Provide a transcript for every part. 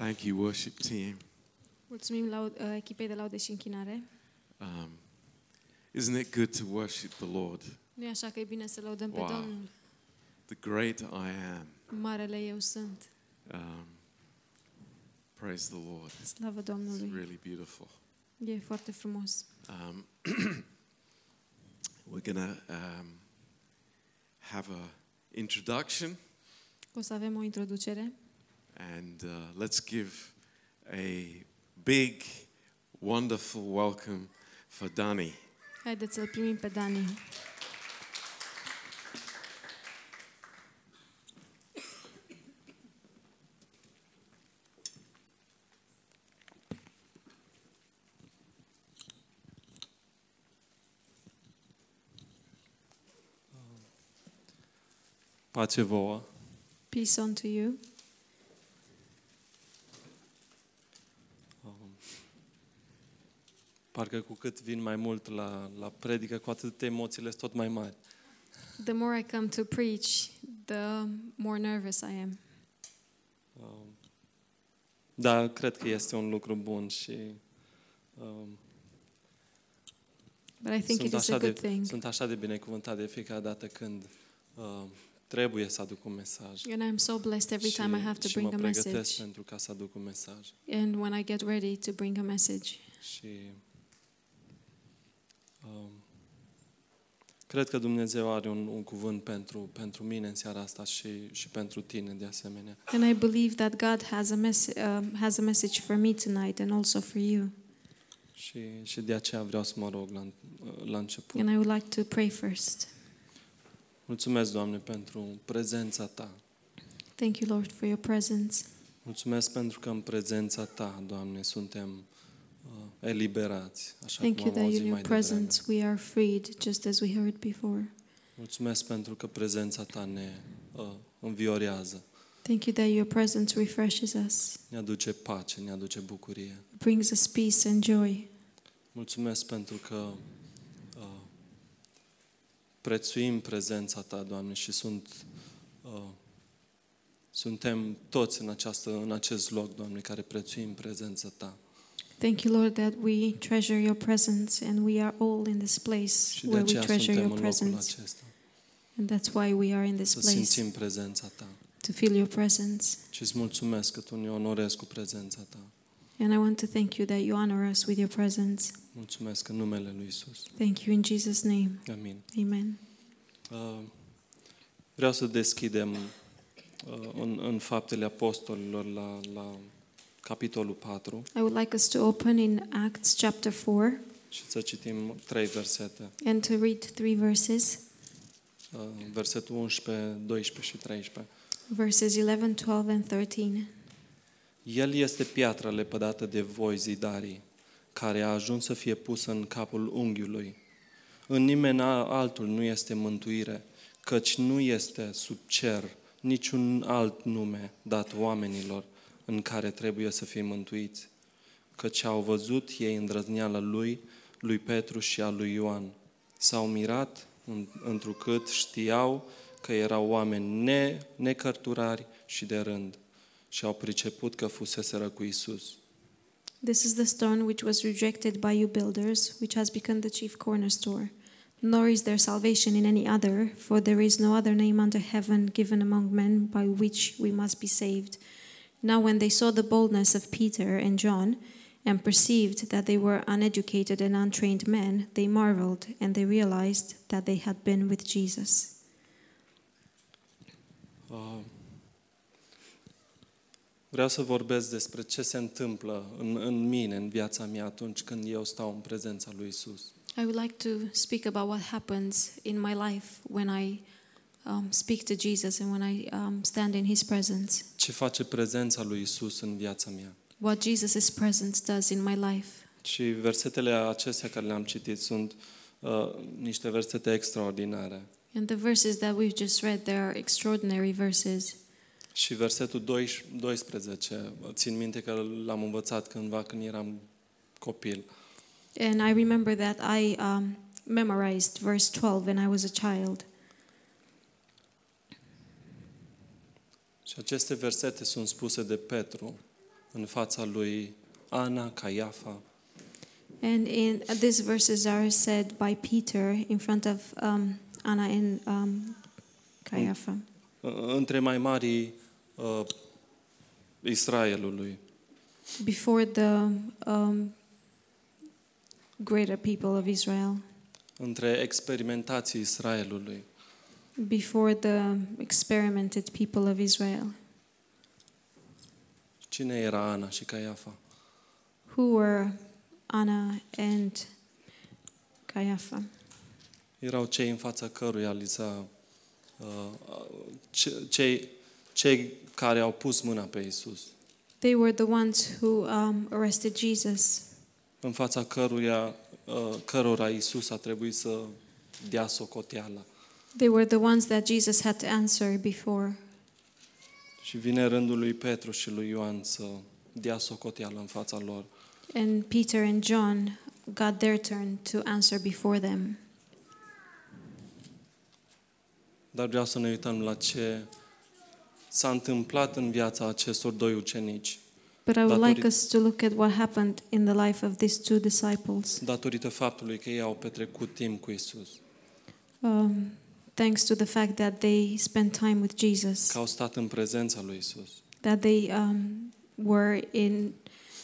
Thank you, worship team. Mulțumim la uh, echipei de laude și închinare. Um, isn't it good to worship the Lord, Nu e așa că e bine să laudăm pe Wow. Domnul? the great I am? Marele eu sunt. Um, praise the Lord. Slavă It's Domnului. really beautiful. E foarte frumos. Um, we're going to um, have a introduction O să avem o introducere and uh, let's give a big, wonderful welcome for Danny. Haideți să-l primim pe Dani. Pace vouă. Peace unto you. Parcă cu cât vin mai mult la, la predică, cu atât emoțiile sunt tot mai mari. The more I come to preach, the more nervous I am. Um, Dar cred că este un lucru bun și um, But I think it sunt, is a așa good de, thing. sunt așa de binecuvântat de fiecare dată când uh, trebuie să aduc un mesaj. And I'm so blessed every time I have to și bring mă a pregătesc message. pentru ca să aduc un mesaj. And when I get ready to bring a message. Și um, cred că Dumnezeu are un, un cuvânt pentru, pentru mine în seara asta și, și pentru tine de asemenea. And I believe that God has a, mess- um, has a message for me tonight and also for you. Și, și de aceea vreau să mă rog la, la început. And I would like to pray first. Mulțumesc, Doamne, pentru prezența Ta. Thank you, Lord, for your presence. Mulțumesc pentru că în prezența Ta, Doamne, suntem uh, eliberați, așa Thank cum you am that in auzit your mai devreme. presence we are freed, just as we heard before. Mulțumesc pentru că prezența Ta ne uh, înviorează, Thank you that your presence refreshes us, ne aduce pace, ne aduce bucurie. brings us peace and joy. Mulțumesc pentru că uh, prețuim prezența Ta, Doamne, și sunt, uh, suntem toți în, această, în acest loc, Doamne, care prețuim prezența Ta. Thank you, Lord, that we treasure your presence and we are all in this place Și de where we aceea treasure suntem your în locul presence. acesta. And that's why we are in this Să place, simțim prezența Ta. to feel your presence. Și îți mulțumesc că Tu ne onorezi cu prezența Ta. And I want to thank you that you honor us with your presence. Mulțumesc în numele Lui Isus. Thank you in Jesus' name. Amin. Amen. Uh, vreau să deschidem uh, în, în Faptele Apostolilor la, la capitolul 4 I would like us to open in Acts chapter 4 și să citim trei versete. and to read three verses, Uh, versetul 11, 12 și 13. verses 11, 12, and 13. El este piatra lepădată de voi, zidarii, care a ajuns să fie pusă în capul unghiului. În nimeni altul nu este mântuire, căci nu este sub cer niciun alt nume dat oamenilor în care trebuie să fie mântuiți. Căci au văzut ei îndrăzneala lui, lui Petru și a lui Ioan. S-au mirat în- întrucât știau că erau oameni ne, necărturari și de rând și au priceput că fuseseră cu Isus. This is the stone which was rejected by you builders, which has become the chief cornerstone. Nor is there salvation in any other, for there is no other name under heaven given among men by which we must be saved. Now, when they saw the boldness of Peter and John, and perceived that they were uneducated and untrained men, they marveled, and they realized that they had been with Jesus. Uh, Vreau să vorbesc despre ce se întâmplă în, în mine, în viața mea, atunci când eu stau în prezența lui Isus. I would like to speak about what happens in my life when I um, speak to Jesus and when I um, stand in His presence. Ce face prezența lui Isus în viața mea? What Jesus' presence does in my life. Și versetele acestea care le-am citit sunt uh, niște versete extraordinare. And the verses that we've just read, they are extraordinary verses. Și versetul 12, țin minte că l-am învățat cândva când eram copil. And I remember that I um, memorized verse 12 when I was a child. Și aceste versete sunt spuse de Petru în fața lui Ana, Caiafa, And in uh, these verses are said by Peter in front of um, Anna and um, Caiapha, între mai mari uh, Israelului. before the um, greater people of Israel, între experimentații Israelului. Before the experimented people of Israel. Cine era Ana și Caiafa? Who were Anna and Caiapha? Erau cei în fața căruia li s-a, uh, ce- cei, cei care au pus mâna pe Isus, They were the ones who um, arrested Jesus, în fața căruia, uh, cărora Isus a trebuit să dea socoteală. They were the ones that Jesus had to answer before. Și vine rândul lui Petru și lui Ioan să dea socoteală în fața lor. And Peter and John got their turn to answer before them. Dar vreau să ne uităm la ce s-a întâmplat în viața acestor doi ucenici, But I would Datorită- like us to look at what happened in the life of these two disciples, datorită faptului că ei au petrecut timp cu Isus, um, thanks to the fact that they spent time with Jesus, că au stat în prezența lui Isus. that they um, were in,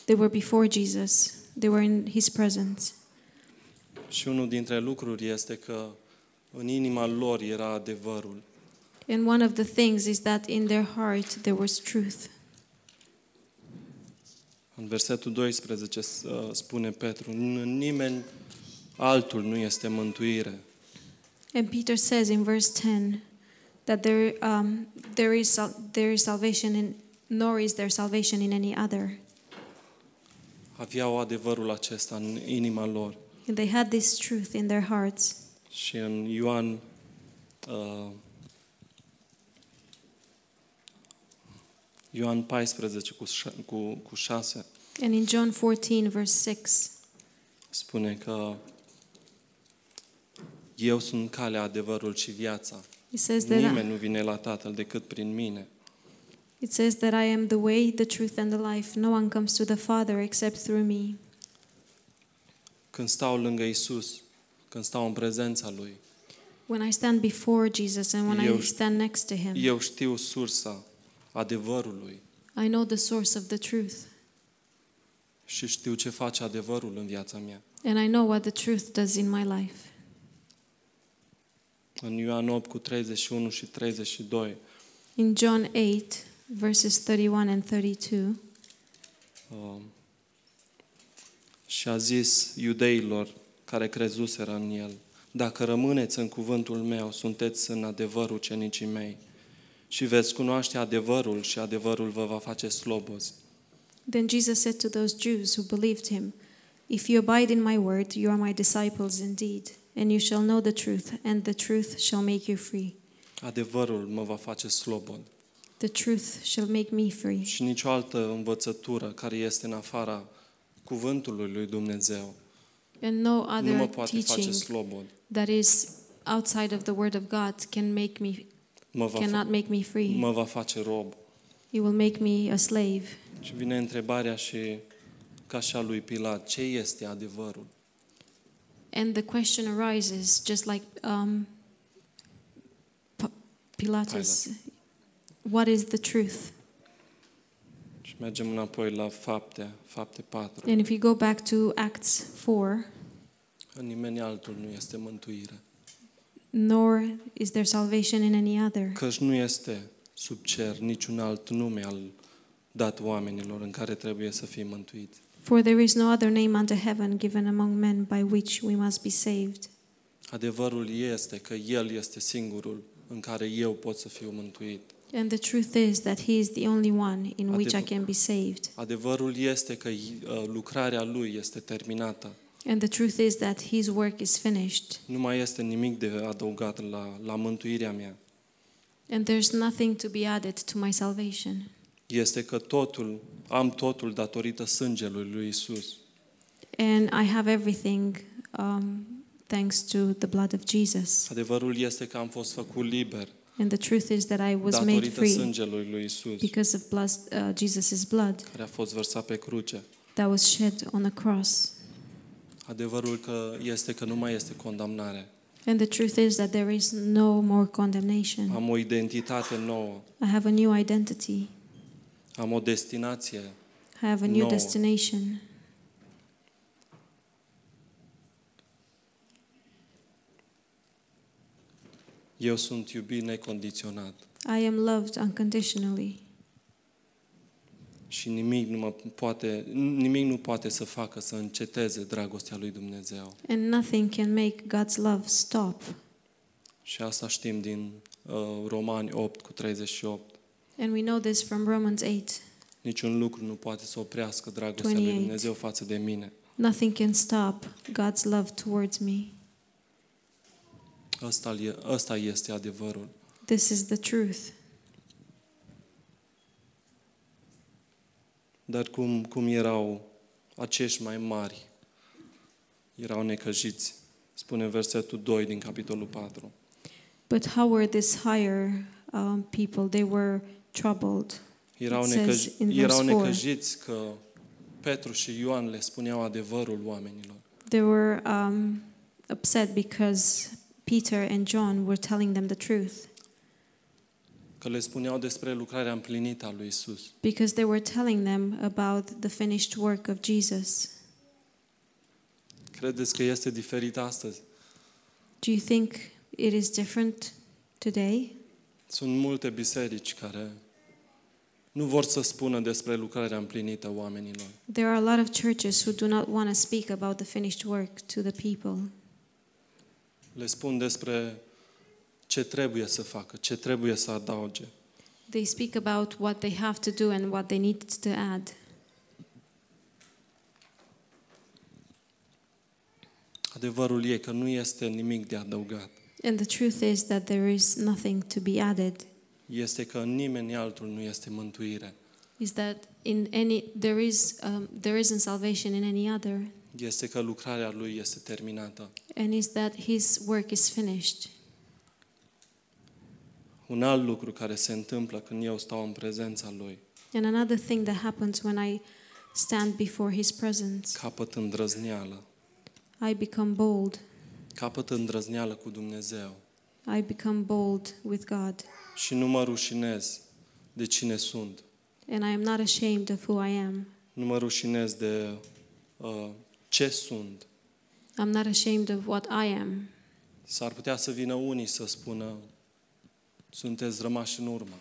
they were before Jesus, they were in His presence. Și unul dintre lucruri este că în inima lor era adevărul. And one of the things is that in their heart there was truth. În versetul 12 uh, spune Petru, "În nimeni altul nu este mântuire, And Peter says in verse 10 that there, um, there, is, sal- there is salvation in, nor is there salvation in any other. aveau adevărul acesta în inima lor. And they had this truth in their hearts. Și în Ioan uh, Ioan 14 cu, șa- cu, cu 6 And in John 14, verse 6, spune că eu sunt calea, adevărul și viața. it says, that Nimeni I, nu vine la Tatăl decât prin mine. it says that I am the way, the truth, and the life. No one comes to the Father except through me. Când stau lângă Isus, când stau în prezența Lui, When I stand before Jesus and when Eu- I stand next to Him, eu știu sursa adevărului I know the source of the truth. și știu ce face adevărul în viața mea. And I know what the truth does in my life. În Ioan 8 cu 31 și 32 In John 8, verses 31 and 32, Um, și a zis iudeilor care crezuseră în el, dacă rămâneți în cuvântul meu, sunteți în adevărul cenicii mei și veți cunoaște adevărul și adevărul vă va face slobozi. Then Jesus said to those Jews who believed him, If you abide in my word, you are my disciples indeed, and you shall know the truth, and the truth shall make you free. Adevărul mă va face slobod. The truth shall make me free. Și nicio altă învățătură care este în afara cuvântului lui Dumnezeu And no nu mă other poate face teaching slobod. that is outside of the word of God can make me Mă va, cannot make me free. mă va face rob. It will make me a slave. Și vine întrebarea și ca și a lui Pilat, ce este adevărul? And the question arises, just like um, P- Pilatus, what is the truth? Și mergem înapoi la fapte, fapte 4. And if we go back to Acts 4, În nimeni altul nu este mântuire. nor is there salvation in any other. Căci nu este sub cer niciun alt nume al dat oamenilor în care trebuie să fie mântuiți. For there is no other name under heaven given among men by which we must be saved. Adevărul este că El este singurul în care eu pot să fiu mântuit. And the truth is that He is the only one in which I Adevăr- can be saved. Adevărul este că uh, lucrarea Lui este terminată. And the truth is that His work is finished. Nu mai este nimic de adăugat la, la mântuirea mea. And there's nothing to be added to my salvation. Este că totul, am totul datorită sângelui lui Isus. And I have everything um, thanks to the blood of Jesus. Adevărul este că am fost făcut liber And the truth is that I was made datorită free sângelui lui Isus, because of blood, uh, Jesus' blood care a fost vărsat pe cruce. that was shed on a cross. Adevărul că este că nu mai este condamnare. And the truth is that there is no more condemnation. Am o identitate nouă, I have a new identity. Am o destinație. I have a new nouă. destination. Eu sunt iubit necondiționat I am loved unconditionally. și nimic nu, mă poate, nimic nu poate să facă să înceteze dragostea lui Dumnezeu. And nothing can make God's love stop. Și asta știm din uh, Romani 8 cu 38. And we know this from Romans 8. Niciun lucru nu poate să oprească dragostea lui 28. Dumnezeu față de mine. Nothing can stop God's love towards me. Ăsta, ăsta este adevărul. This is the truth. Dar cum, cum erau acești mai mari, erau necăjiți. Spune versetul 2 din capitolul 4. But how were these higher um, people? They were troubled. Erau, It says necăj, in verse erau four. necăjiți că Petru și Ioan le spuneau adevărul oamenilor. They were um, upset because Peter and John were telling them the truth. Că le spuneau despre lucrarea împlinită a lui Isus. Because they were telling them about the finished work of Jesus. Credeți că este diferit astăzi? Do you think it is different today? Sunt multe biserici care nu vor să spună despre lucrarea împlinită a oamenilor. There are a lot of churches who do not want to speak about the finished work to the people. Le spun despre ce trebuie să facă, ce trebuie să adauge. They speak about what they have to do and what they need to add. Adevărul e că nu este nimic de adăugat. And the truth is that there is nothing to be added. Este că în nimeni altul nu este mântuire. Is that in any there is um, there isn't salvation in any other, Este că lucrarea lui este terminată. and is that His work is finished. Un alt lucru care se întâmplă când eu stau în prezența lui, And another thing that happens when I stand before His presence, capăt îndrăzneală. I become bold. Capăt îndrăzneală cu Dumnezeu. I become bold with God, Și nu mă rușinez de cine sunt. and I am not ashamed of who I am. Nu mă rușinez de uh, ce sunt. I'm not ashamed of what I am. S-ar putea să vină unii să spună sunteți rămași în urmă,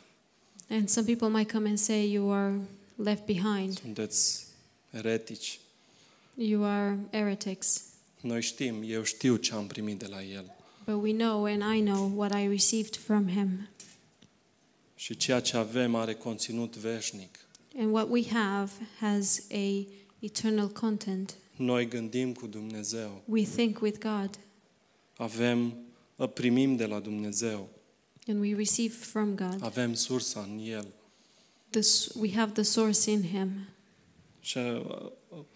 And some people might come and say, You are left behind, sunteți eretici. you are heretics. Noi știm, eu știu ce am primit de la El. But we know, and I know what I received from Him. Și ceea ce avem are conținut veșnic. And what we have has a eternal content. Noi gândim cu Dumnezeu. We think with God, Avem, primim de la Dumnezeu. and we receive from God. Avem sursa în El. This, we have the source in Him. Și uh,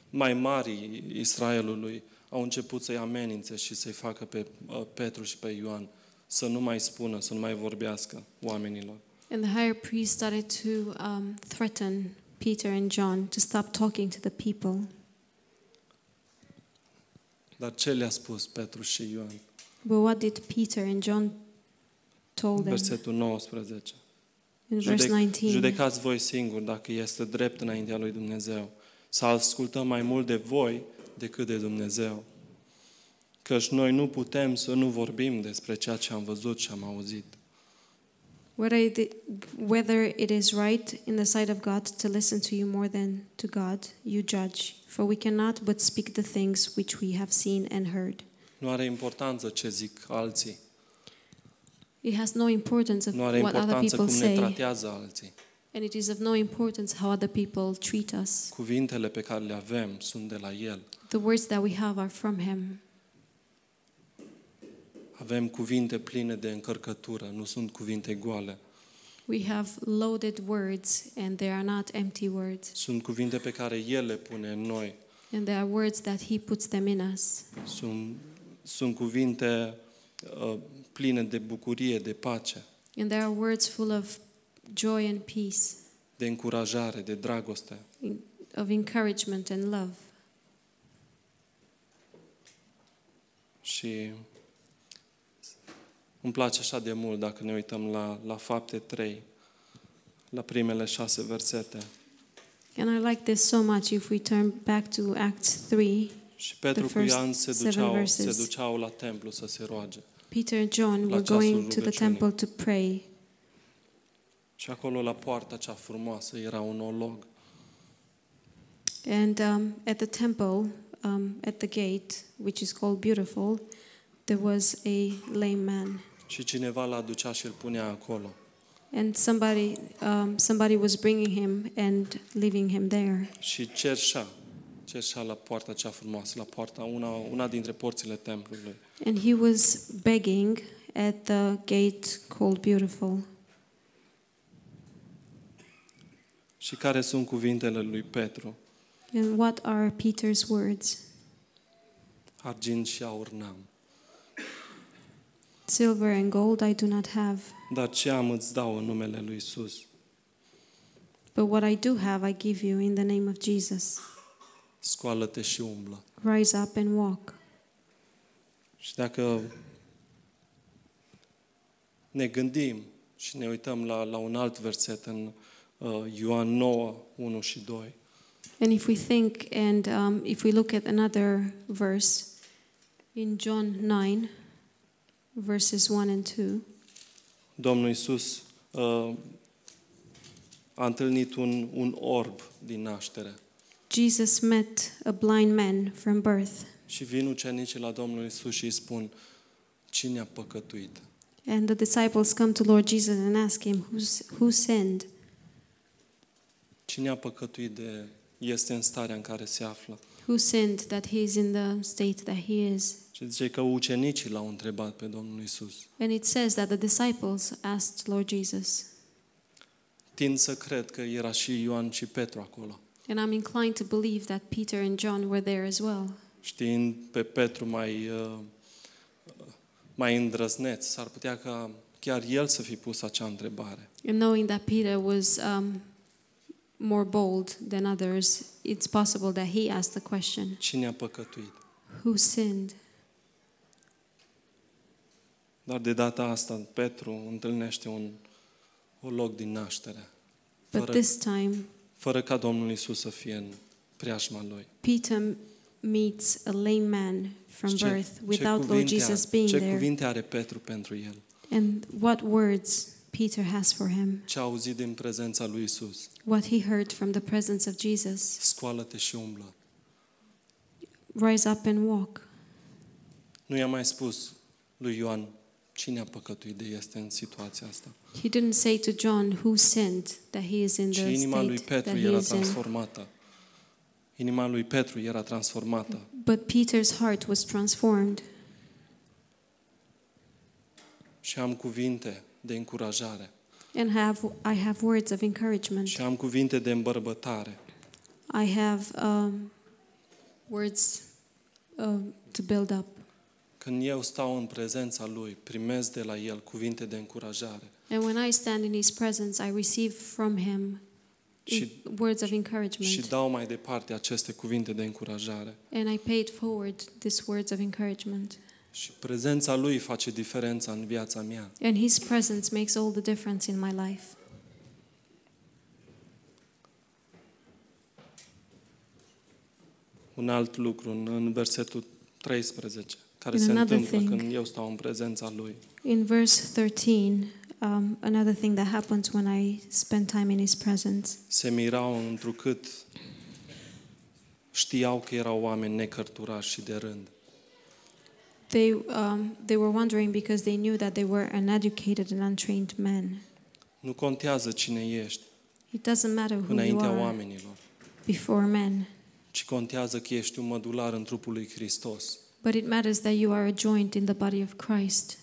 mai mari Israelului au început să-i amenințe și să-i facă pe uh, Petru și pe Ioan să nu mai spună, să nu mai vorbească oamenilor. And the higher priest started to um, threaten Peter and John to stop talking to the people. Dar ce le-a spus Petru și Ioan? But what did Peter and John told them Versetul 19. in verse Judec- 19? judecați voi singuri dacă este drept înaintea lui Dumnezeu. Să ascultăm mai mult de voi decât de Dumnezeu. Căci noi nu putem să nu vorbim despre ceea ce am văzut și am auzit. Whether it, whether it is right in the sight of God to listen to you more than to God, you judge. For we cannot but speak the things which we have seen and heard. Nu are importanță ce zic alții. It has no importance of Nu are what other importanță people cum ne say, tratează alții. and it is of no importance how other people treat us. Cuvintele pe care le avem sunt de la El. The words that we have are from Him. Avem cuvinte pline de încărcătură, nu sunt cuvinte goale. We have loaded words, and they are not empty words. Sunt cuvinte pe care El le pune în noi. And they are words that He puts them in us. Sunt, sunt cuvinte uh, pline de bucurie, de pace. And there are words full of joy and peace, de încurajare, de dragoste. in- of encouragement and love. Și îmi place așa de mult dacă ne uităm la, la fapte 3, la primele șase versete. And I like this so much if we turn back to Acts 3. Și Petru The cu first Ioan se seven duceau, verses. se duceau la templu să se roage. Peter and John La were ceasul going to the rugăciunii. temple to pray. Și acolo la poarta cea frumoasă era un olog. And um, at the temple, um, at the gate, which is called Beautiful, there was a lame man. Și cineva l aducea și îl punea acolo. And somebody, um, somebody was bringing him and leaving him there. Și cerșea, cerșea la poarta cea frumoasă, la poarta, una, una dintre porțile templului. And he was begging at the gate called Beautiful. Și care sunt cuvintele lui Petru? And what are Peter's words? Argint și aur n-am. Silver and gold I do not have, Dar ce am îți dau în numele lui Isus. but what I do have I give you in the name of Jesus. Scoală-te și umblă. Rise up and walk. Și dacă ne gândim și ne uităm la, la un alt verset în uh, Ioan 9, 1 și 2, And if we think and um, if we look at another verse in John 9, verses 1 and 2, Domnul Isus uh, a întâlnit un, un orb din naștere Jesus met a blind man from birth. și vin ucenicii la Domnul Isus și îi spun, cine a păcătuit? And the disciples come to Lord Jesus and ask him, Who's, Who sinned? Cine a păcătuit de este în starea în care se află? Who sinned that he is in the state that he is? Și zice că ucenicii l-au întrebat pe Domnul Isus. And it says that the disciples asked Lord Jesus. Tind să cred că era și Ioan și Petru acolo. And I'm inclined to believe that Peter and John were there as well. Știind pe Petru mai, uh, mai îndrăzneț, s-ar putea ca chiar el să fi pus acea întrebare. And knowing that Peter was um, more bold than others, it's possible that he asked the question Cine a păcătuit? Who sinned? Dar de data asta Petru întâlnește un, un loc din naștere, But fără, this time, fără ca Domnul Isus să fie în preajma lui. Peter meets a lame man from Și ce- birth ce without Lord cuvinte Jesus are- being Ce there. cuvinte are Petru pentru el? And what words Peter has for him, Ce a auzit din prezența lui Isus? what he heard from the presence of Jesus. Scoală-te și umblă. Rise up and walk. Nu i-a mai spus lui Ioan cine a păcătuit de este în situația asta. He didn't say to John who sinned that he is in Și the inima lui state Petru that he era is in. transformată. Inima lui Petru era transformată. But Peter's heart was transformed. Și am cuvinte de încurajare. And have I have words of encouragement. Și am cuvinte de îmbărbătare. I have um, words um, to build up. Când eu stau în prezența Lui, primesc de la El cuvinte de încurajare. And when I stand in His presence, I receive from Him Și, words of și encouragement. dau mai departe aceste cuvinte de încurajare. And I pay it forward, these words of encouragement. Și prezența Lui face diferența în viața mea. And His presence makes all the difference in my life. Un alt lucru în, în versetul 13, care In se another întâmplă thing. când eu stau în prezența Lui. In verse 13, um, another thing that happens when I spend time in His presence. Se mirau întrucât știau că erau oameni necărturași și de rând. They, um, they were wondering because they knew that they were uneducated and untrained men. Nu contează cine ești It doesn't matter who you înaintea are oamenilor, before men, ci contează că ești un mădular în trupul lui Hristos. but it matters that you are a joint in the body of Christ.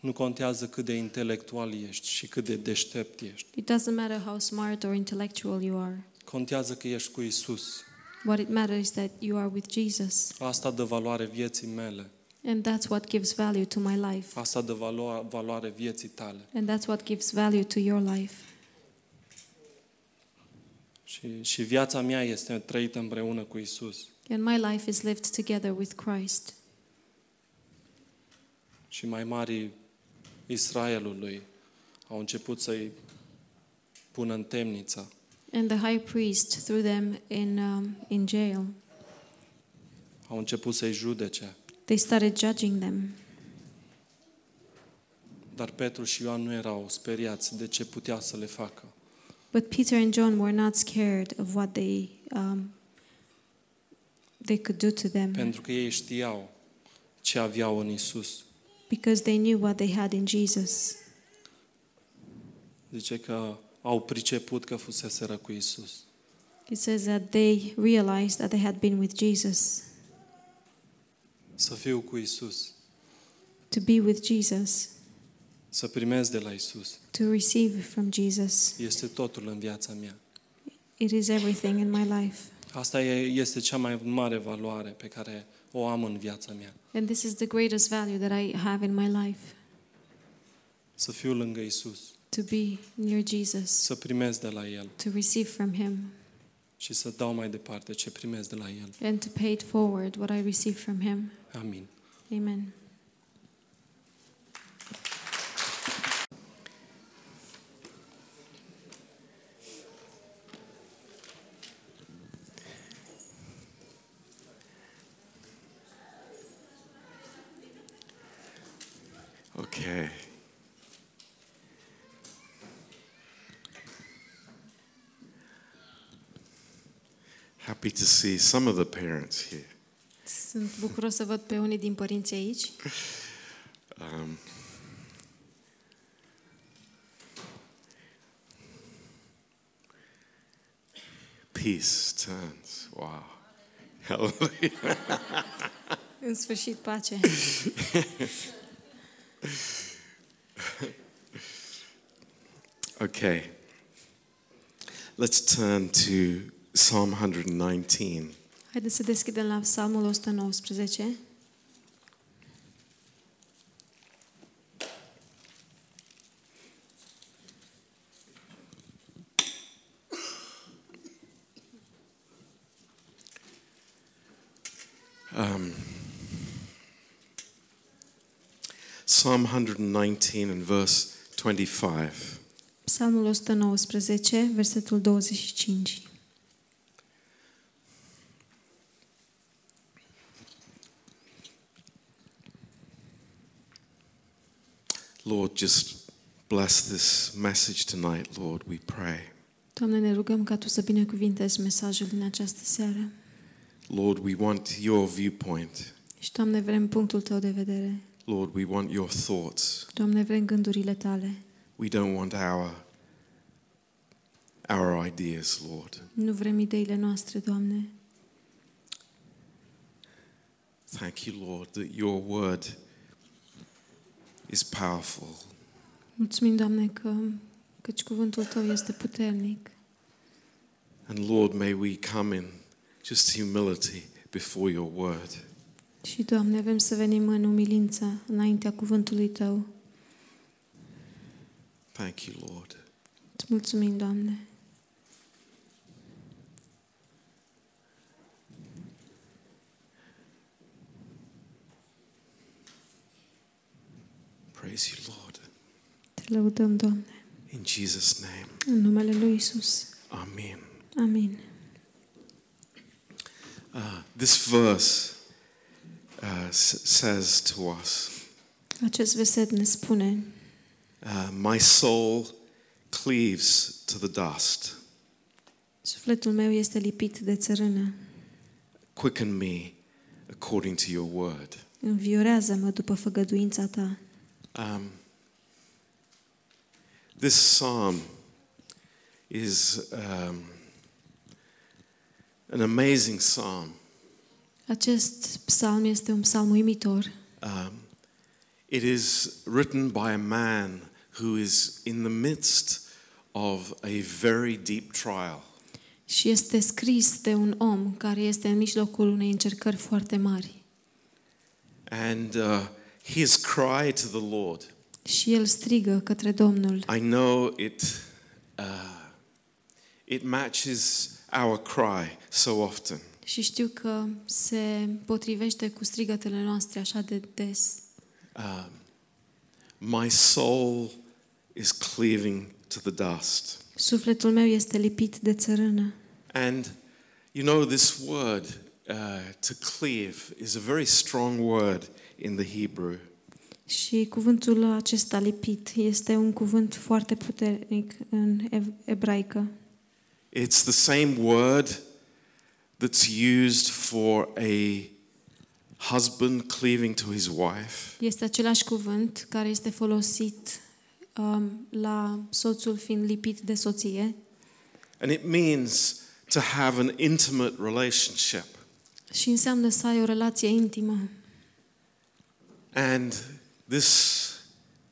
Nu contează cât de intelectual ești și cât de deștept ești. It doesn't matter how smart or intellectual you are. Contează că ești cu Isus. What it matters is that you are with Jesus. Asta dă valoare vieții mele. And that's what gives value to my life. Asta dă valo- valoare vieții tale. And that's what gives value to your life. Și, și viața mea este trăită împreună cu Isus. And my life is lived together with Christ. Și mai mari Israelului au început să-i pună în temniță. And the high priest threw them in, um, in jail. Au început să-i judece. They started judging them. Dar Petru și Ioan nu erau speriați de ce putea să le facă. But Peter and John were not scared of what they, um, they could do to them Pentru că ei știau ce aveau în Isus. because they knew what they had in Jesus. Zice că au priceput că fuseseră cu Isus. It says that they realized that they had been with Jesus. Să fiu cu Isus, To be with Jesus, să primez de la Isus. to receive from Jesus, Este totul în viața mea. it is everything in my life. Asta e- este cea mai mare valoare pe care o am în viața mea. And this is the greatest value that I have in my life Să fiu lângă Isus, to be near Jesus, să primez de la El to receive from Him, și să dau mai departe ce primez de la El. and to pay it forward what I receive from Him. Amin. Amen. Okay. Happy to see some of the parents here. Sunt bucuros să văd pe unii din părinți aici. Um, peace turns. Wow. Hallelujah. În sfârșit, pace. Okay. Let's turn to Psalm 119. Haideți să deschidem la Psalmul 119. Psalm 119 and verse 25. Psalmul 119, versetul 25. Lord, just bless this message tonight, Lord, we pray. Doamne, ne rugăm ca Tu să binecuvintezi mesajul din această seară. Lord, we want your viewpoint. Și, Doamne, vrem punctul Tău de vedere. Lord, we want your thoughts. Doamne, vrem gândurile Tale. We don't want our our ideas, Lord. Nu vrem ideile noastre, Doamne. Thank you, Lord, that your word is powerful. Mulțumim, Doamne, că căci cuvântul Tău este puternic. And Lord, may we come in just humility before your word. Și, Doamne, avem să venim în umilință înaintea cuvântului Tău. Thank you, Lord. Îți mulțumim, Doamne. Praise you, Lord. Te lăudăm, Doamne. In Jesus' name. În numele Lui Isus. Amen. Amin. Uh, this verse uh, s- says to us Acest verset ne spune, uh, My soul cleaves to the dust. sufletul meu este lipit de țărână. Quicken me according to your word. Înviorează-mă după făgăduința Ta. Um, this psalm is um, an amazing psalm. Acest psalm este un psalm uimitor. Um, it is written by a man who is in the midst of a very deep trial. Și este scris de un om care este în mijlocul unei încercări foarte mari. And uh, his cry to the Lord, Și el strigă către Domnul. I know it, uh, it matches our cry so often. Și știu că se potrivește cu strigătele noastre așa de des. Um, my soul is cleaving to the dust. Sufletul meu este lipit de țărână. And you know, this word uh, to cleave is a very strong word in the Hebrew. Și cuvântul acesta lipit este un cuvânt foarte puternic în ev- ebraică. It's the same word that's used for a husband cleaving to his wife. Este același cuvânt care este folosit um, la soțul fiind lipit de soție And it means to have an intimate relationship. Și înseamnă să ai o relație intimă. And this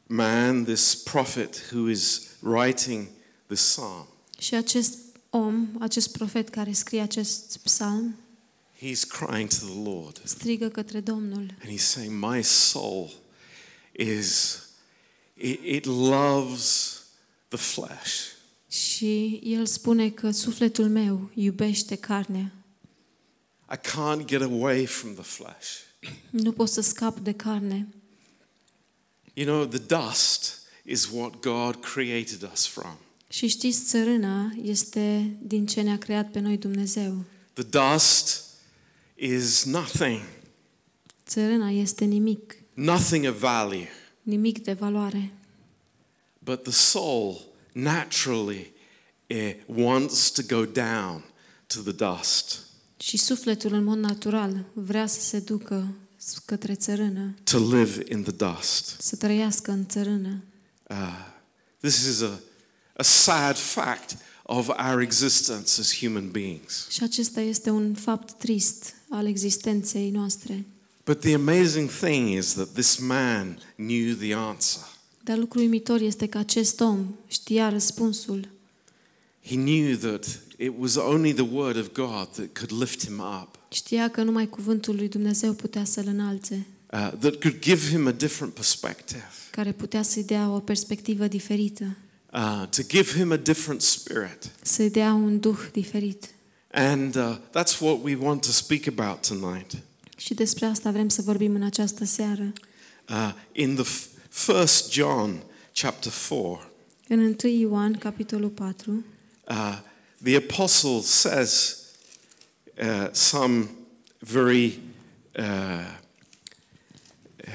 man, this prophet who is writing this psalm, Și acest om, acest profet care scrie acest psalm, he's crying to the Lord. strigă către Domnul And he's saying, My soul is, it, it loves the flesh. și el spune că sufletul meu iubește carnea. I can't get away from the flesh. Nu pot să scap de carne. You know, the dust is what God created us from. Și știți, țărâna este din ce ne-a creat pe noi Dumnezeu. The dust is nothing, Țărâna este nimic, nothing of value. nimic de valoare. But the soul naturally eh, wants to go down to the dust, Și sufletul în mod natural vrea să se ducă către țărână, to live in the dust. să trăiască în țărână. Uh, this is a, a sad fact of our existence as human beings. Și acesta este un fapt trist al existenței noastre. But the amazing thing is that this man knew the answer. Dar lucru uimitor este că acest om știa răspunsul. He knew that it was only the word of God that could lift him up, Știa că numai cuvântul lui Dumnezeu putea să-l înalțe, uh, that could give him a different perspective, care putea să-i dea o perspectivă diferită, uh, to give him a different spirit. să-i dea un duh diferit. And uh, that's what we want to speak about tonight. Și despre asta vrem să vorbim în această seară. Uh, in the f- first John chapter 4, În 1 Ioan, capitolul 4, uh, the apostle says uh, some very, uh, uh,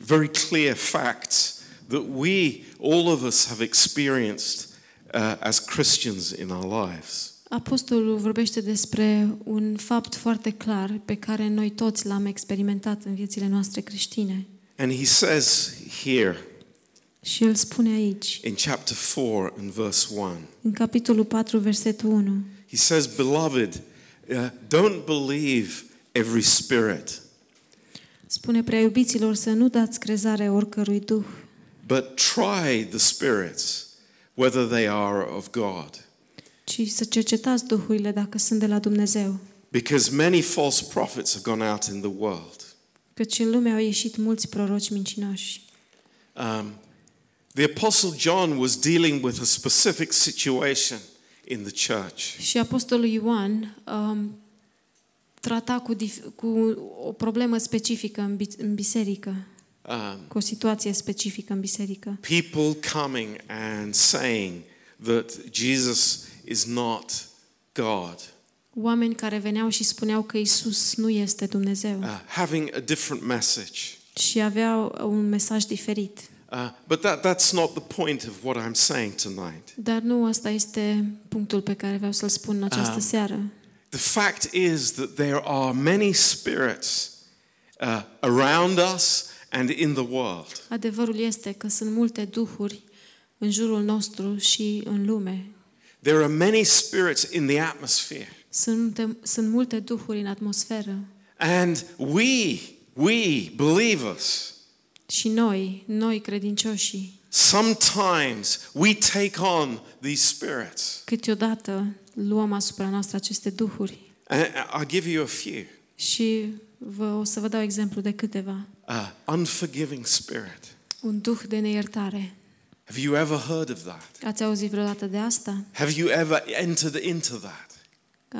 very clear facts that we, all of us, have experienced uh, as Christians in our lives. Apostolul vorbește despre un fapt foarte clar pe care noi toți l-am experimentat în viețile noastre creștine. And he says here Și el spune aici, in chapter 4 and verse 1, în capitolul 4, versetul 1, he says, Beloved, uh, don't believe every spirit, spune prea iubiților să nu dați crezare oricărui duh, but try the spirits whether they are of God. ci să cercetați duhurile dacă sunt de la Dumnezeu. Because many false prophets have gone out in the world. Căci în lume au ieșit mulți proroci mincinoși. Um, the Apostle John was dealing with a specific situation in the church. Și apostolul Ioan um, trata cu, dif- cu o problemă specifică în, bi- în biserică, Um, cu o situație specifică în biserică. people coming and saying that Jesus is not God, Oameni care veneau și spuneau că Isus nu este Dumnezeu uh, having a different message. și aveau un mesaj diferit. Uh, but that, that's not the point of what I'm saying tonight. Dar nu asta este punctul pe care vreau să-l spun în această Um, seară. The fact is that there are many spirits uh, around us and in the world. Adevărul este că sunt multe duhuri în jurul nostru și în lume. There are many spirits in the atmosphere. Sunt, sunt multe duhuri în atmosferă. And we, we believers, Și noi, noi credincioșii, sometimes we take on these spirits. câteodată luăm asupra noastră aceste duhuri. And I'll give you a few. Și vă, o să vă dau exemplu de câteva. Uh, unforgiving spirit. Un duh de neiertare. Have you ever heard of that? Ați auzit vreodată de asta? Have you ever entered into that?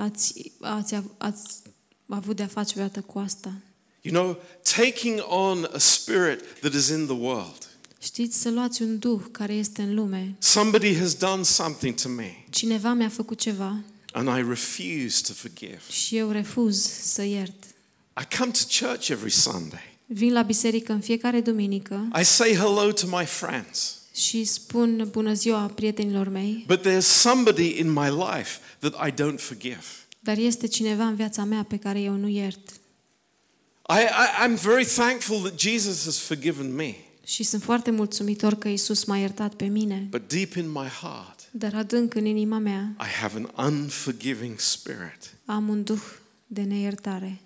Ați, ați, av- ați avut de-a face vreodată cu asta? You know, taking on a spirit that is in the world. Știți, să luați un duh care este în lume. Somebody has done something to me, Cineva mi-a făcut ceva and I refuse to forgive. și eu refuz să iert. I come to church every Sunday. Vin la biserică în fiecare duminică I say hello to my friends. și spun bună ziua prietenilor mei, But there's somebody in my life that I don't forgive. dar este cineva în viața mea pe care eu nu iert. I, I, I'm very thankful that Jesus has forgiven me. Și sunt foarte mulțumitor că Isus m-a iertat pe mine, But deep in my heart, dar adânc în inima mea I have an unforgiving spirit. am un duh de neiertare.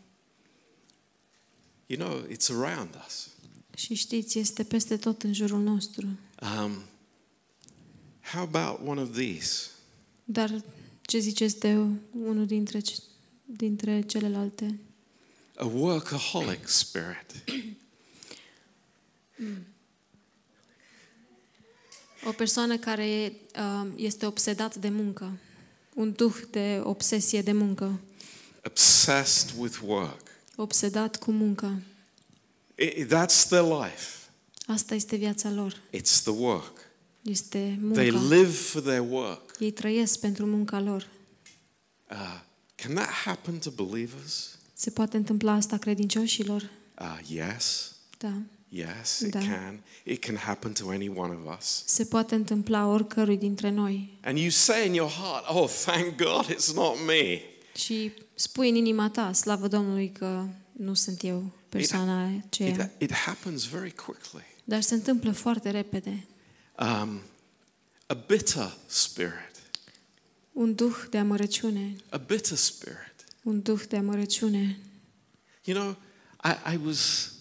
You know, it's around us. Și știți, este peste tot în jurul nostru. Um, how about one of these? Dar ce ziceți de unul dintre, ce- dintre celelalte? A workaholic spirit. O persoană care uh, este obsedat de muncă. Un duh de obsesie de muncă. Obsessed with work. Obsedat cu muncă. I- I- that's their life. Asta este viața lor. It's the work. Este They munca. live for their work. Ei trăiesc pentru munca lor. Uh, can that happen to believers? Se poate întâmpla asta credincioșilor? Uh, yes. Da. Yes, it Da. can. It can happen to any one of us. Se poate întâmpla oricărui dintre noi. And you say in your heart, oh, thank God it's not me. Și spui în inima ta, slavă Domnului că nu sunt eu persoana aceea. It, it happens very quickly. Dar se întâmplă foarte repede. Um, a bitter spirit. Un duh de amărăciune. A bitter spirit. Un duh de amărăciune. You know, I, I was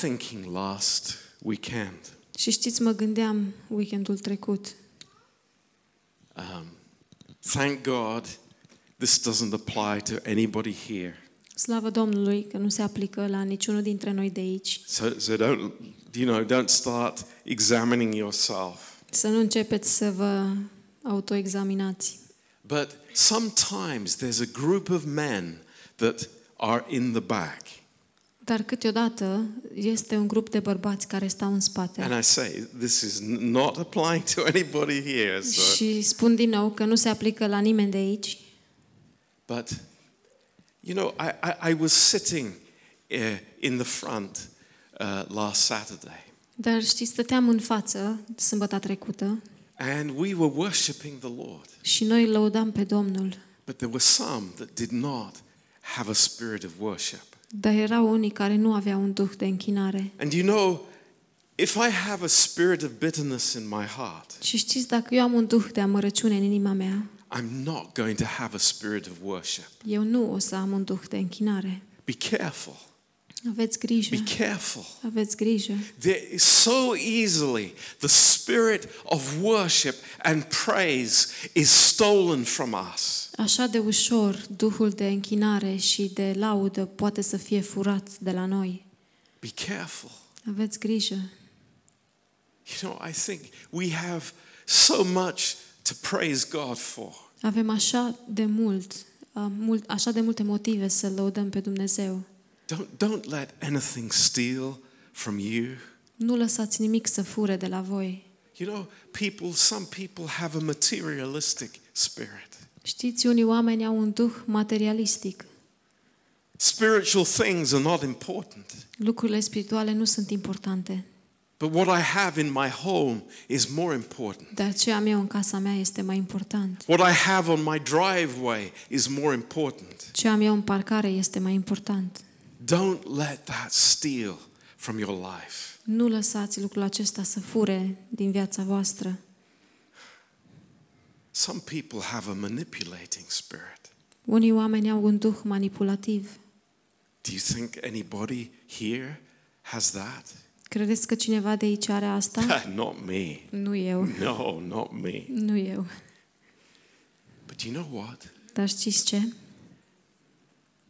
thinking last weekend. Și știți, mă gândeam weekendul trecut. Um, thank God this doesn't apply to anybody here. Slavă Domnului că nu se aplică la niciunul dintre noi de aici. So, so don't, you know, don't start examining yourself. Să nu începeți să vă autoexaminați. But sometimes there's a group of men that are in the back. Dar câteodată este un grup de bărbați care stau în spate. And I say, this is n- not applying to anybody here. So. Și spun din nou că nu se aplică la nimeni de aici. But, you know, I, I, I was sitting uh, in the front uh, last Saturday, Dar știți, stăteam în față sâmbătă trecută and we were worshiping the Lord. și noi lăudam pe Domnul. But there were some that did not have a spirit of worship. Dar erau unii care nu aveau un duh de închinare. And you know, if I have a spirit of bitterness in my heart, Și știți, dacă eu am un duh de amărăciune în inima mea, I'm not going to have a spirit of worship. eu nu o să am un duh de închinare. Be careful. Aveți grijă. Be careful. Aveți grijă. There is so easily the spirit of worship and praise is stolen from us. Așa de ușor, duhul de închinare și de laudă poate să fie furat de la noi. Be careful. Aveți grijă. You know, I think we have so much to praise God for. Avem așa de mult, uh, mult așa de multe motive să lăudăm pe Dumnezeu. Don't, don't let anything steal from you. Nu lăsați nimic să fure de la voi. You know, people, some people have a materialistic spirit. Știți, unii oameni au un duh materialistic. Spiritual things are not important. Lucrurile spirituale nu sunt importante, But what I have in my home is more important. dar ce am eu în casa mea este mai important. What I have on my driveway is more important. Ce am eu în parcare este mai important. Don't let that steal from your life. Nu lăsați lucrul acesta să fure din viața voastră. Some people have a manipulating spirit. Unii oameni au un duh manipulativ. Do you think anybody here has that? Credeți că cineva de aici are asta? not me. Nu eu. No, not me. Nu eu. But you know what? Dar știți ce?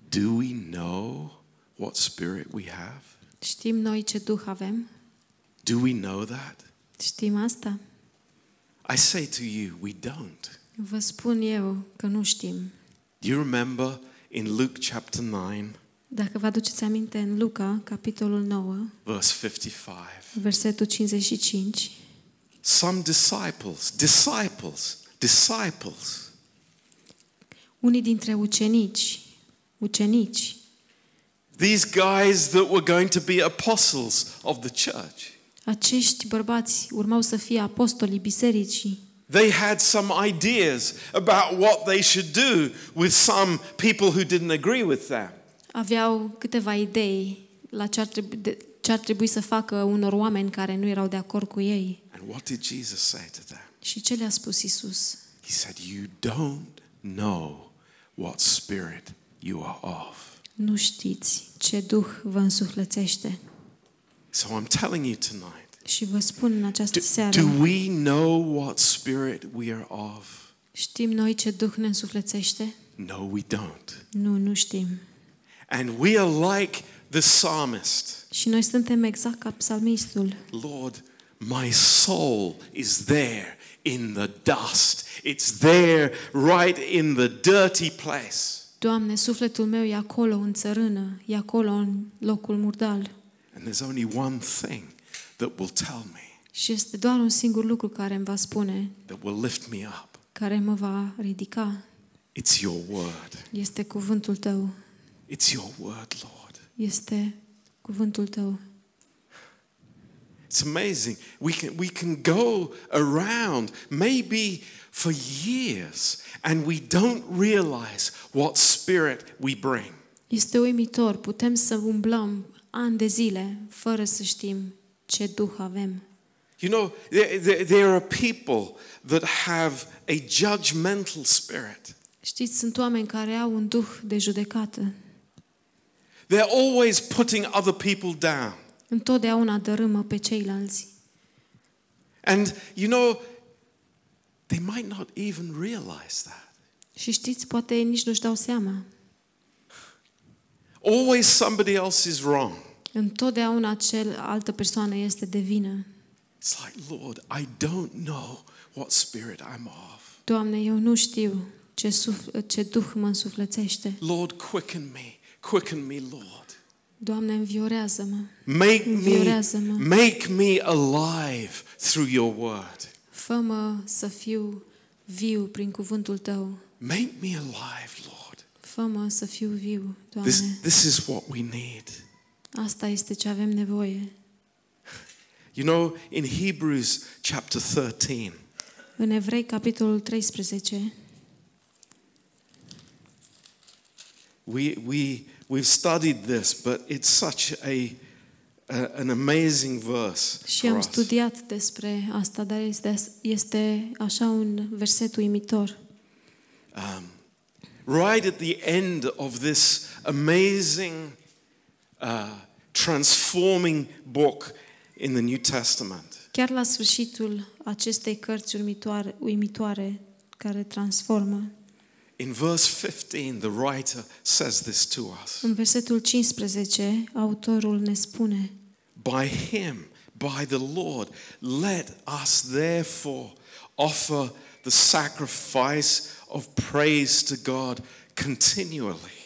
Do we know what spirit we have? Știm noi ce duh avem? Do we know that? Știm asta? I say to you, we don't. Vă spun eu că nu știm. Do you remember in Luke chapter 9, Dacă vă aduceți aminte în Luca, capitolul 9, verse 55? versetul 55, Some disciples, disciples, disciples, unii dintre ucenici, ucenici, these guys that were going to be apostles of the church, acești bărbați urmau să fie apostolii bisericii. they had some ideas about what they should do with some people who didn't agree with them. Aveau câteva idei la ce ar, trebui, de, ce ar trebui să facă unor oameni care nu erau de acord cu ei. And what did Jesus say to them? Și ce le-a spus Isus? He said, You don't know what spirit you are of. Nu știți ce duh vă însuflățește. So I'm telling you tonight Și vă spun în această do, seară, do we know what spirit we are of? știm noi ce duh ne însuflățește? No, we don't. Nu, nu știm. And we are like the psalmist. Și noi suntem exact ca psalmistul. Lord, my soul is there in the dust. It's there right in the dirty place. Doamne, sufletul meu e acolo în țărână, e acolo în locul murdal. And there's only one thing that will tell me, Și este doar un singur lucru care îmi va spune, that will lift me up. care mă va ridica. It's your word. Este cuvântul tău. It's your word, Lord. Este cuvântul tău. It's amazing. We can, we can go around maybe for years and we don't realize what spirit we bring. Este uimitor. Putem să umblăm ani de zile fără să știm ce duh avem. You know, there, there, there are people that have a judgmental spirit. Știți, sunt oameni care au un duh de judecată. They're always putting other people down. Întotdeauna dărâmă pe ceilalți. And, you know, they might not even realize that. Și știți, poate ei nici nu-și dau seama. Always somebody else is wrong. Întotdeauna cel, altă persoană este de vină. It's like, Lord, I don't know what spirit I'm of. Doamne, eu nu știu ce, suf- ce duh mă însuflățește. Lord, quicken me. Quicken me, Lord. Doamne, înviorează-mă. Make me, Înviorează-mă. make me alive through your word. Fă-mă să fiu viu prin cuvântul Tău. Make me alive, Lord. Fă-mă să fiu viu, This, Doamne. this is what we need. Asta este ce avem nevoie. You know, in Hebrews chapter 13, În Evrei, capitolul 13, we, we, we've studied this, but it's such a, a, an amazing verse și for am us. studiat despre asta, dar este, este așa un verset uimitor. Um, right at the end of this amazing, uh, transforming book in the New Testament, Chiar la sfârșitul acestei cărți uimitoare, uimitoare care transformă, in verse 15, the writer says this to us în versetul 15, autorul ne spune By him, by the Lord, let us therefore offer the sacrifice of praise to God continually.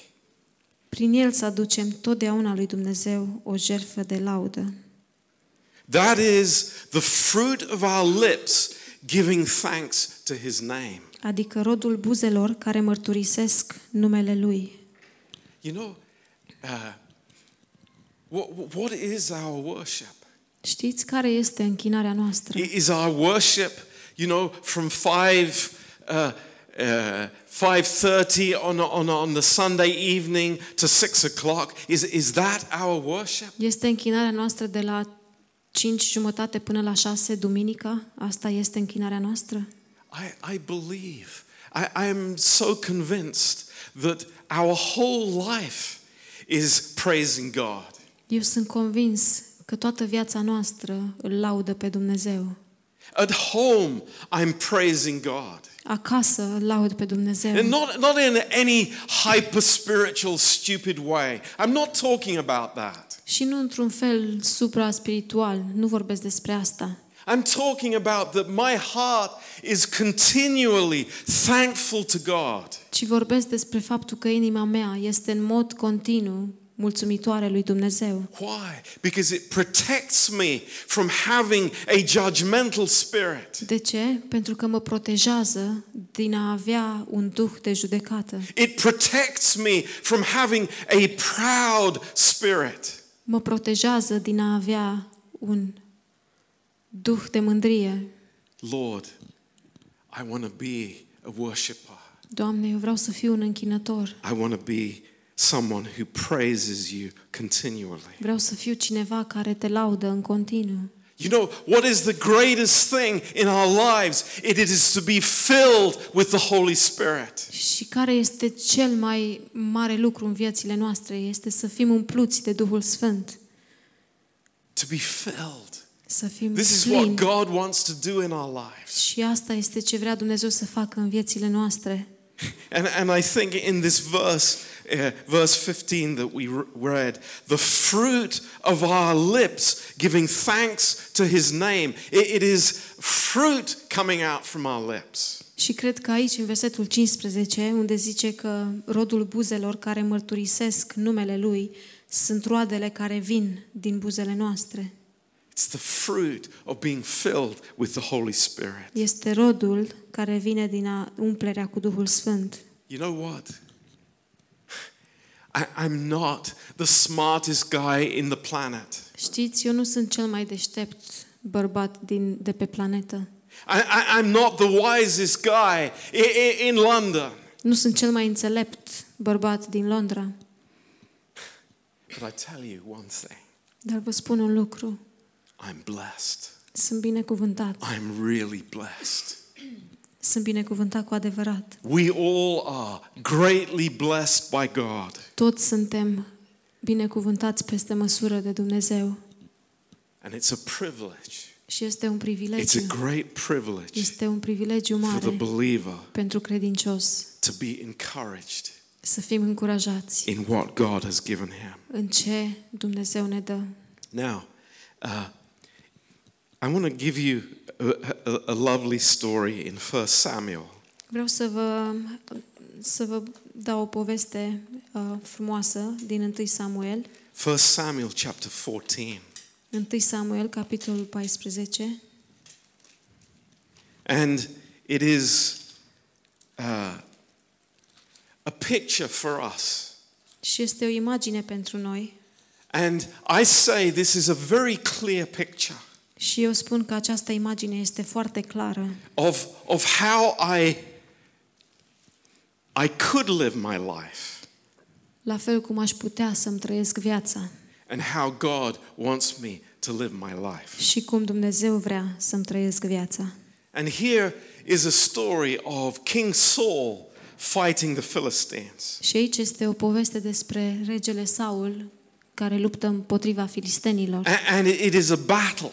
Prin el să aducem totdeauna lui Dumnezeu o jertfă de laudă. That is the fruit of our lips giving thanks to his name. Adică rodul buzelor care mărturisesc numele Lui. You know, uh, what, what is our worship? Știți care este închinarea noastră? Is our worship, you know, from 5 uh, uh, 5.30 on, on, on the Sunday evening to 6 o'clock? Is, is that our worship? Este închinarea noastră de la 5 jumătate până la 6 duminica? Asta este închinarea noastră? I, I believe, I, I am so convinced that our whole life is praising God. Eu sunt convins că toată viața noastră îl laudă pe Dumnezeu. At home, I'm praising God. Acasă îl laud pe Dumnezeu. And not, not in any hyper spiritual, stupid way. I'm not talking about that. Și nu într-un fel supra-spiritual, nu vorbesc despre asta. I'm talking about that my heart is continually thankful to God. Ci vorbesc despre faptul că inima mea este în mod continuu mulțumitoare lui Dumnezeu. Why? Because it protects me from having a judgmental spirit. De ce? Pentru că mă protejează din a avea un duh de judecată. It protects me from having a proud spirit. Mă protejează din a avea un duh de mândrie. Lord, I want to be a worshiper. Doamne, eu vreau să fiu un închinător. I want to be someone who praises you continually. Vreau să fiu cineva care te laudă în continuu. You know, what is the greatest thing in our lives? It is to be filled with the Holy Spirit. Și care este cel mai mare lucru în viețile noastre? Este să fim umpluți de Duhul Sfânt. To be filled. Să fim This is what plini. God wants to do in our lives. Și asta este ce vrea Dumnezeu să facă în viețile noastre. And, and I think in this verse, uh, verse 15 that we r- read, the fruit of our lips giving thanks to his name, it, it is fruit coming out from our lips. Și cred că aici, în versetul 15, unde zice că rodul buzelor care mărturisesc numele Lui sunt roadele care vin din buzele noastre. It's the fruit of being filled with the Holy Spirit. Este rodul care vine din a umplerea cu Duhul Sfânt. You know what? I, I'm not the smartest guy in the planet. Știți, eu nu sunt cel mai deștept bărbat din, de pe planetă. I, I, I'm not the wisest guy in, in London. Nu sunt cel mai înțelept bărbat din Londra. But I tell you one thing Dar vă spun un lucru. I'm blessed. Sunt binecuvântat. I'm really blessed. Sunt binecuvântat cu adevărat. We all are greatly blessed by God. Toți suntem binecuvântați peste măsură de Dumnezeu. And it's a privilege. Și este un It's a privilegiu. great privilege Este un privilegiu for the mare believer pentru credincios to be encouraged să fim încurajați in what God has given him. în ce Dumnezeu ne dă. Now, uh, I want to give you a, a, a lovely story in 1 Samuel. Vreau să vă, să vă dau o poveste uh, frumoasă din 1 Samuel. 1 Samuel chapter 14. 1 Samuel, capitolul 14. And it is uh, a picture for us. Și este o imagine pentru noi. And I say this is a very clear picture Și eu spun că această imagine este foarte clară of, of how I, I could live my life la fel cum aș putea să-mi trăiesc viața and how God wants me to live my life. și cum Dumnezeu vrea să-mi trăiesc viața. And here is a story of King Saul fighting the Philistines. Și aici este o poveste despre regele Saul care luptă împotriva filistenilor. A- And it is a battle.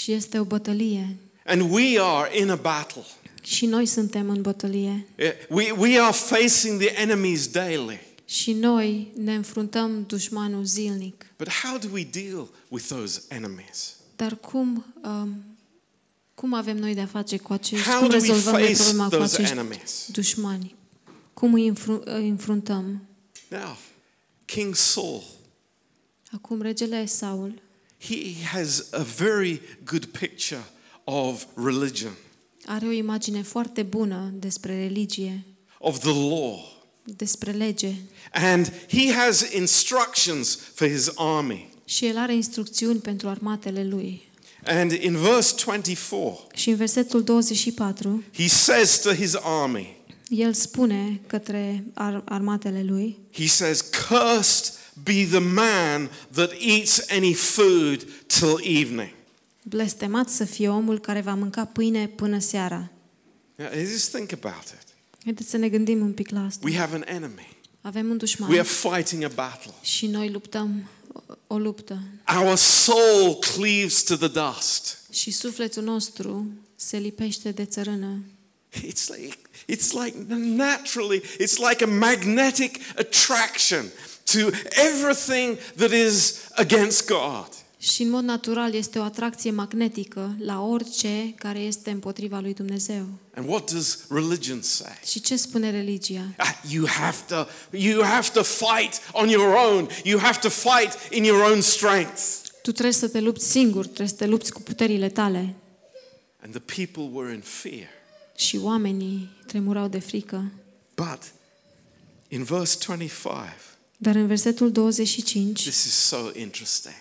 Și este o bătălie. And we are in a battle. Și noi suntem în bătălie. Eh, We, we are facing the enemies daily. Și noi ne înfruntăm dușmanul zilnic. But how do we deal with those enemies? Dar cum, um, cum avem noi de-a face cu acești, How cum do we rezolvăm noi face problema cu those acești enemies? dușmani? Cum îi înfru- îi înfruntăm? Now, King Saul, Acum regele Saul he has a very good picture of religion, are o imagine foarte bună despre religie, of the law. despre lege And he has instructions for his army. și el are instrucțiuni pentru armatele lui. And in verse 24, Și în versetul 24, he says to his army, el spune către ar- armatele lui, he says, Cursed be the man that eats any food till evening. blestemat să fie omul care va mânca pâine până seara. Now, just think about it. Haideți să ne gândim un pic la asta. We have an enemy. Avem un dușman We are fighting a battle. și noi luptăm o o luptă Our soul cleaves to the dust. și sufletul nostru se lipește de țărână. It's like, it's like naturally, it's like a magnetic attraction to everything that is against God. Și în mod natural este o atracție magnetică la orice care este împotriva lui Dumnezeu. And what does religion say? Și ce spune religia? Ah, You have to, you have to fight on your own. You have to fight in your own strength. Tu trebuie să te lupți singur, trebuie să te lupți cu puterile tale. And the people were in fear. Și oamenii tremurau de frică. But in verse 25, Dar în versetul 25 this is so interesting.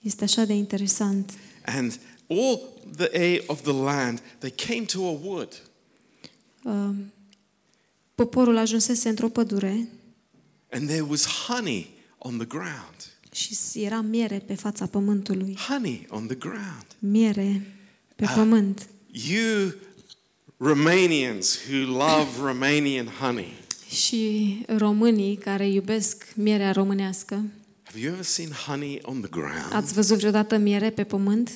este așa de interesant. And all the air of the land, they came to a wood. Uh, Poporul ajunsese într-o pădure And there was honey on the ground. și era miere pe fața pământului. Honey on the ground. Miere pe pământ. You Romanians who love Romanian honey, Și românii care iubesc mierea românească, have you ever seen honey on the ground? ați văzut vreodată miere pe pământ?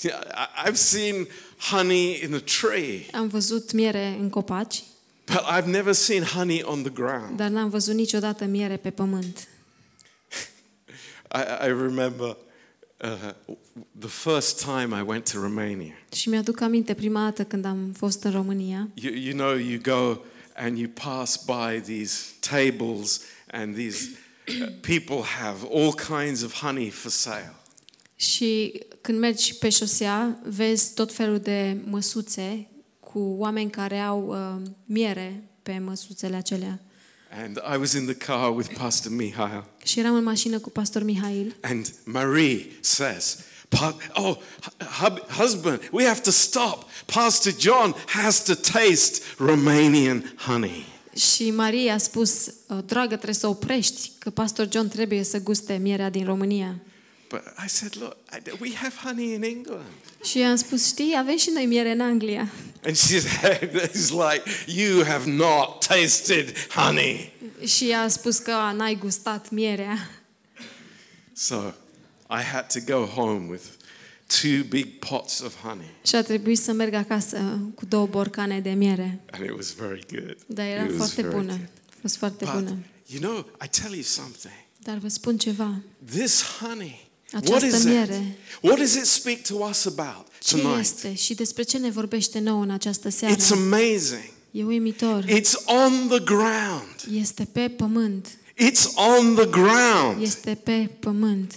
Yeah, I- I've seen honey in a tree, Am văzut miere în copaci, but I've never seen honey on the ground. dar n-am văzut niciodată miere pe pământ. I, I remember uh, the first time I went to Romania. Și mi-aduc aminte prima dată când am fost în România You, you know, you go and you pass by these tables, and these uh, people have all kinds of honey for sale. și când mergi pe șosea, vezi tot felul de măsuțe cu oameni care au uh, miere pe măsuțele acelea. And I was in the car with Pastor Mihail, Și eram în mașină cu pastor Mihail and Marie says, "Pa- Oh, husband, we have to stop. Pastor John has to taste Romanian honey. și Maria a spus, "Uh, dragă, trebuie să oprești, că pastor John trebuie să guste mierea din România. But I said, Look, we have honey in England. Și i-am spus, știi, avem și noi miere în Anglia. And she said, It's like, You have not tasted honey. Și a spus că "A, n-ai gustat mierea. So I had to go home with two big pots of honey. Și a trebuit să merg acasă cu două borcane de miere. And it was very good. Dar era it was foarte very bună. good. A fost foarte But, bună. you know, I tell you something. Dar vă spun ceva. This honey, Această what is it? miere. What does it speak to us about Ce tonight? este și despre ce ne vorbește nouă în această seară? It's amazing. E uimitor. It's on the ground. Este pe pământ. It's on the ground. Este pe pământ.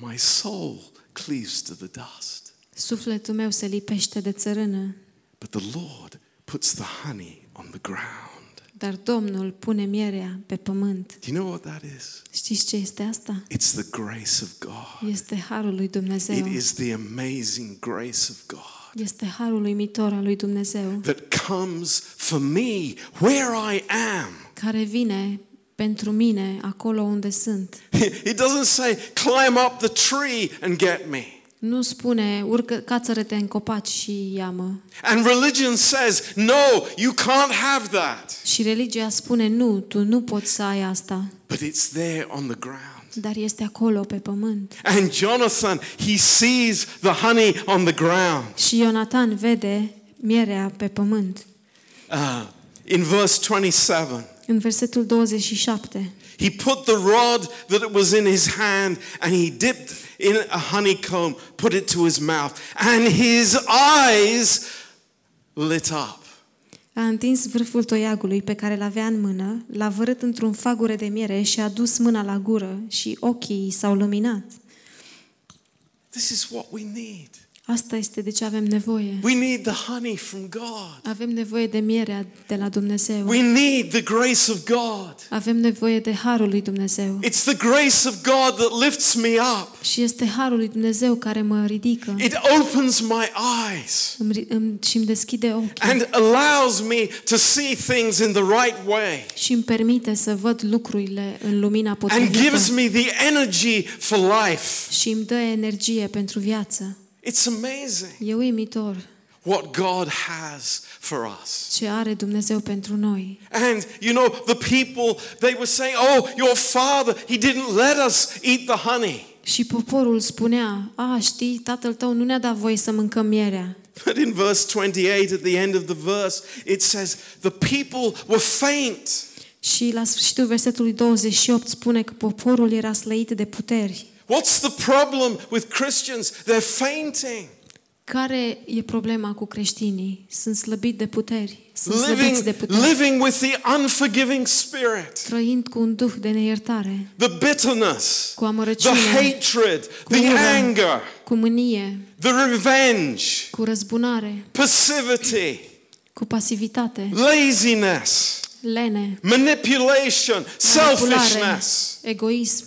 My soul cleaves to the dust. Sufletul meu se lipește de țărână, But the Lord puts the honey on the ground. dar Domnul pune mierea pe pământ. Do you know what that is? Știți ce este asta? It's the grace of God. Este harul lui Dumnezeu. It is the amazing grace of God Este harul uimitor al lui Dumnezeu that comes for me where I am. care vine pentru mine acolo unde sunt. It doesn't say, climb up the tree and get me. Nu spune, urcă, cațără-te în copaci și ia-mă. And religion says, no, you can't have that. Și religia spune, nu, tu nu poți să ai asta. But it's there on the ground. Dar este acolo pe pământ. And Jonathan, he sees the honey on the ground. Și Ionatan vede mierea pe pământ. Uh, in verse 27, În versetul 27, he put the rod that it was in his hand and he dipped in a honeycomb, put it to his mouth, and his eyes lit up. a întins vârful toiagului pe care l-avea în mână, l-a vărât într-un fagure de miere și a dus mâna la gură și ochii i s-au luminat. This is what we need. Asta este de ce avem nevoie. We need the honey from God. Avem nevoie de mierea de la Dumnezeu. We need the grace of God. Avem nevoie de harul lui Dumnezeu. It's the grace of God that lifts me up. Și este harul lui Dumnezeu care mă ridică It opens my eyes îmi, ri- îmi, și îmi deschide ochii and allows me to see things in the right way și îmi permite să văd lucrurile în lumina and potrivită gives me the energy for life. și îmi dă energie pentru viață. It's amazing. E uimitor. what God has for us. ce are Dumnezeu pentru noi. And you know, the people, they were saying, Oh, your father, he didn't let us eat the honey. Și poporul spunea, a, știi, tatăl tău nu ne-a dat voie să mâncăm mierea. But in verse 28, at the end of the verse, it says, The people were faint. Și la sfârșitul versetului 28 spune că poporul era slăit de puteri. What's the problem with Christians? They're fainting. Care e problema cu creștinii? Sunt slăbit de puteri, sunt slăbiți Living, de puteri, living with the unforgiving spirit, trăind cu un duh de neiertare, the bitterness, cu the amărăciune, hatred, the ură. anger, cu mânie, the revenge, cu răzbunare, passivity, cu pasivitate, laziness, lene, manipulation, manipulare, selfishness. egoism.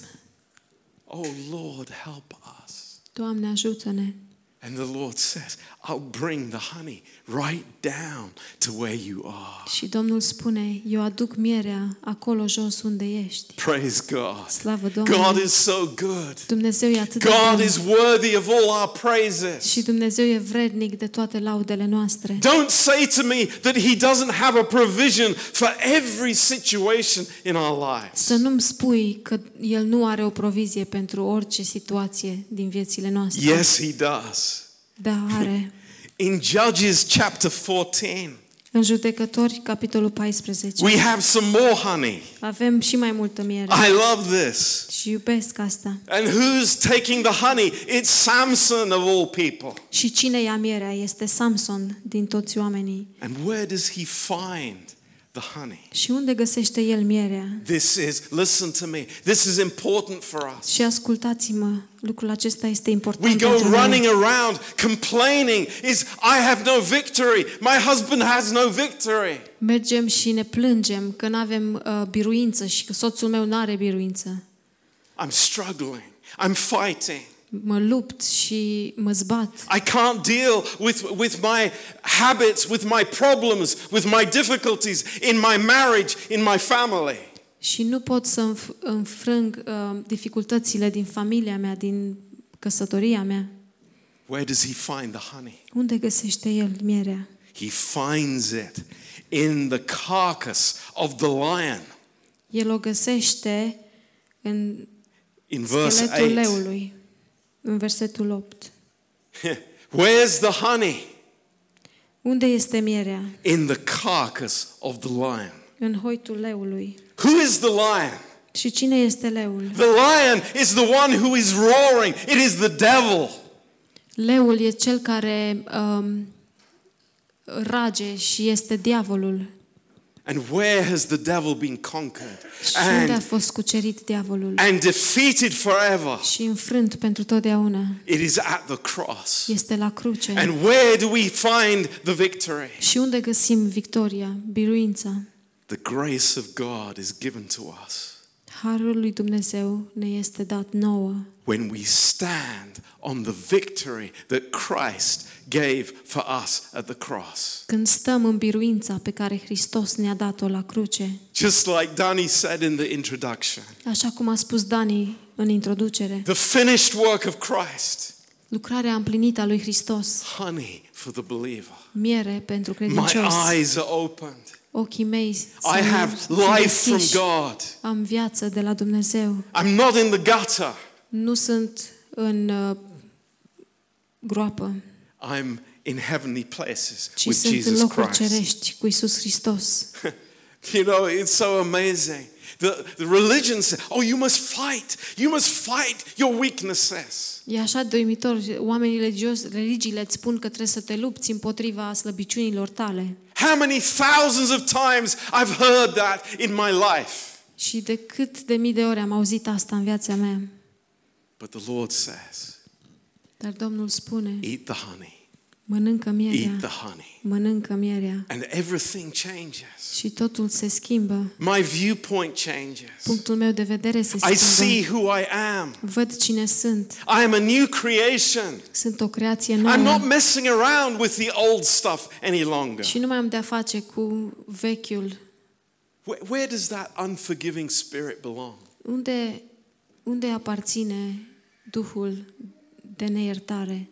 Oh Lord, help us. Doamne, ajută-ne! And the Lord says, I'll bring the honey right down to where you are. Și Domnul spune, eu aduc mierea acolo jos unde ești. Praise God. Slavă God Domnului! is so good. Dumnezeu e atât de God bun is worthy of all our praises. și Dumnezeu e vrednic de toate laudele noastre. Don't say to me that He doesn't have a provision for every situation in our lives. Să nu-mi spui că El nu are o provizie pentru orice situație din viețile noastre. Yes, He does. Da, are. In Judges chapter 14, În Judecători, capitolul 14, we have some more honey. avem și mai multă miere. I love this. Și iubesc asta. And who's taking the honey? It's Samson of all people. Și cine ia mierea este Samson din toți oamenii. And where does he find the honey? Și unde găsește el mierea? This is, listen to me, this is important for us. Și ascultați-mă, lucrul acesta este important We go pentru noi. running around complaining is I have no victory. My husband has no victory. Mergem și ne plângem că nu avem uh, biruință și că soțul meu nu are biruință. I'm struggling. I'm fighting. Mă lupt și mă zbat. I can't deal with, with my habits, with my problems, with my difficulties in my marriage, in my family. Și nu pot să înf- înfrâng uh, dificultățile din familia mea, din căsătoria mea. Where does he find the honey? Unde găsește el mierea? He finds it in the carcass of the lion. El o găsește în In verse scheletul 8. leului, în versetul 8. Where's the honey? Unde este mierea? In the carcass of the lion. În hoitul leului. Who is the lion? Și cine este leul? The lion is the one who is roaring. It is the devil. Leul e cel care um, rage și este diavolul. And where has the devil been conquered Și unde a and, fost cucerit diavolul? and defeated forever? Și înfrânt pentru totdeauna. It is at the cross. Este la cruce. And where do we find the victory? Și unde găsim victoria, biruința? The grace of God is given to us Harul lui Dumnezeu ne este dat nouă when we stand on the victory that Christ gave for us at the cross. când stăm în biruința pe care Hristos ne-a dat-o la cruce. Just like Danny said in the introduction, Așa cum a spus Dani în introducere, the finished work of Christ, lucrarea împlinită a lui Hristos, honey for the believer. miere pentru My credincios. eyes are opened. Ochii mei I sunt- have sunt life from deschiși. God. Am viață de la Dumnezeu. I'm not in the gutter. Nu sunt în uh, groapă, I'm in heavenly places ci with sunt în Jesus locuri Christ. cerești cu Isus Hristos. You know, it's so amazing. The, the religion says, oh, you must fight. You must fight your weaknesses. E așa de uimitor, oamenii religios, religiile îți spun că trebuie să te lupți împotriva slăbiciunilor tale. How many thousands of times I've heard that in my life. Și de cât de mii de ori am auzit asta în viața mea. But the Lord says, Dar Domnul spune, eat the honey. mănâncă Eat mierea, the honey. mănâncă mierea. And everything changes. Și totul se schimbă. My viewpoint changes. Punctul meu de vedere se I see schimbă. who I am. Văd cine sunt. I am a new creation. Sunt o creație I'm nouă. not messing around with the old stuff any longer. Și nu mai am de-a face cu vechiul. Where, where does that unforgiving spirit belong? Unde, unde aparține Duhul de neiertare?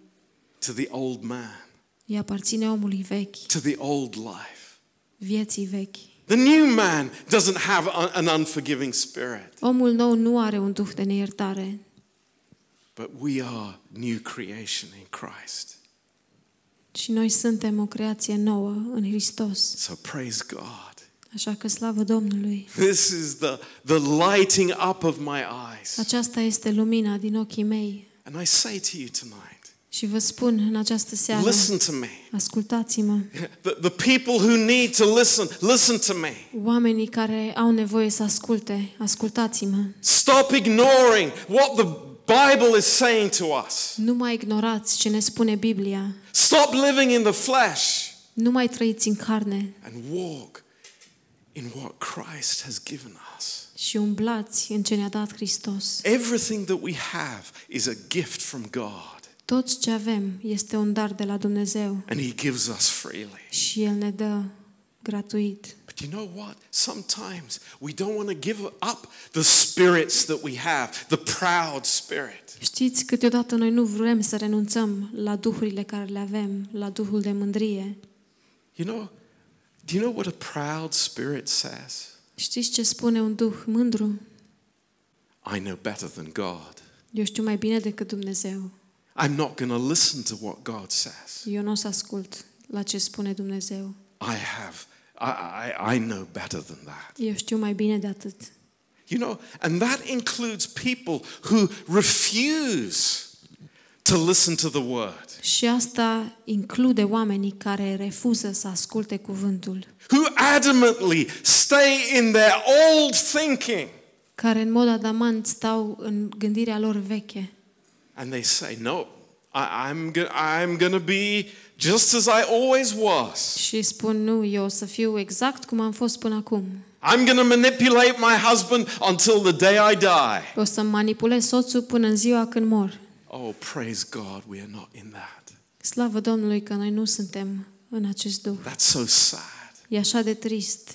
To the old man. Ea aparține omului vechi, to the old life. vieții vechi. The new man doesn't have a- an unforgiving spirit, Omul nou nu are un duh de neiertare, but we are new creation in Christ. și noi suntem o creație nouă în Hristos. So praise God. Așa că slavă Domnului! This is the, the lighting up of my eyes. Aceasta este lumina din ochii mei. And I say to you tonight, Și vă spun în această seară, listen to me. ascultați-mă, The, the people who need to listen, listen to me. oamenii care au nevoie să asculte, ascultați-mă. Stop ignoring what the Bible is saying to us. Nu mai ignorați ce ne spune Biblia. Stop living in the flesh Nu mai trăiți în carne and walk in what Christ has given us. și umblați în ce ne-a dat Hristos. Everything that we have is a gift from God, Tot ce avem este un dar de la Dumnezeu and He gives us freely. și El ne dă gratuit. But you know what? Sometimes we don't want to give up the spirits that we have, the proud spirit. Știți, câteodată noi nu vrem să renunțăm la duhurile care le avem, la duhul de mândrie. You know, do you know what a proud spirit says? Știți ce spune un duh mândru? I know better than God. Eu știu mai bine decât Dumnezeu. I'm not going to listen to what God says. Eu nu o să ascult la ce spune Dumnezeu. I have, I, I, I know better than that. Eu știu mai bine de atât. You know, and that includes people who refuse to listen to the word, Și asta include oamenii care refuză să asculte cuvântul, who adamantly stay in their old thinking. care în mod adamant stau în gândirea lor veche And they say, No, I, I'm, go- I'm going to be just as I always was. și spun nu, eu o să fiu exact cum am fost până acum. I'm going to manipulate my husband until the day I die. O să manipulez soțul până în ziua când mor. Oh, praise God, we are not in that. Slavă Domnului că noi nu suntem în acest duh. That's so sad. E așa de trist.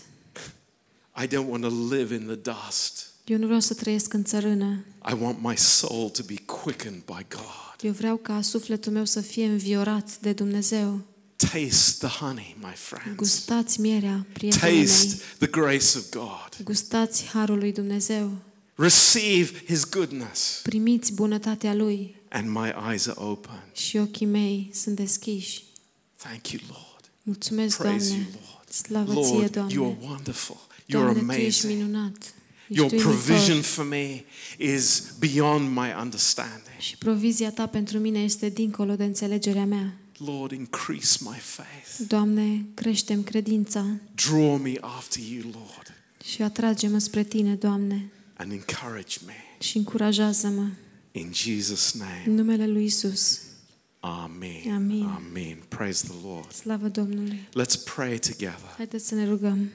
I don't want to live in the dust. Eu nu vreau să trăiesc în țărână. I want my soul to be quickened by God. Eu vreau ca sufletul meu să fie înviorat de Dumnezeu. Taste the honey, my friends. Gustați mierea, prietenii Taste mei. the grace of God. Gustați harul lui Dumnezeu. Receive His goodness. Primiți bunătatea lui And my eyes are open. și ochii mei sunt deschiși. Thank you, Lord. Mulțumesc, Praise Doamne. you, Lord. Slavă ție, Lord, Doamne. you are wonderful. You Doamne, are Tu ești amazing. minunat. Your Ești uimitor. provision for me is beyond my understanding. Și provizia Ta pentru mine este dincolo de înțelegerea mea. Lord, increase my faith. Doamne, creștem credința Draw me after you, Lord, și atrage-mă spre Tine, Doamne, and encourage me. și încurajează-mă. In Jesus' name. În numele Lui Isus. Amen. Amen. Amen. Praise the Lord. Slavă Domnului. Let's pray together. Haideți să ne rugăm.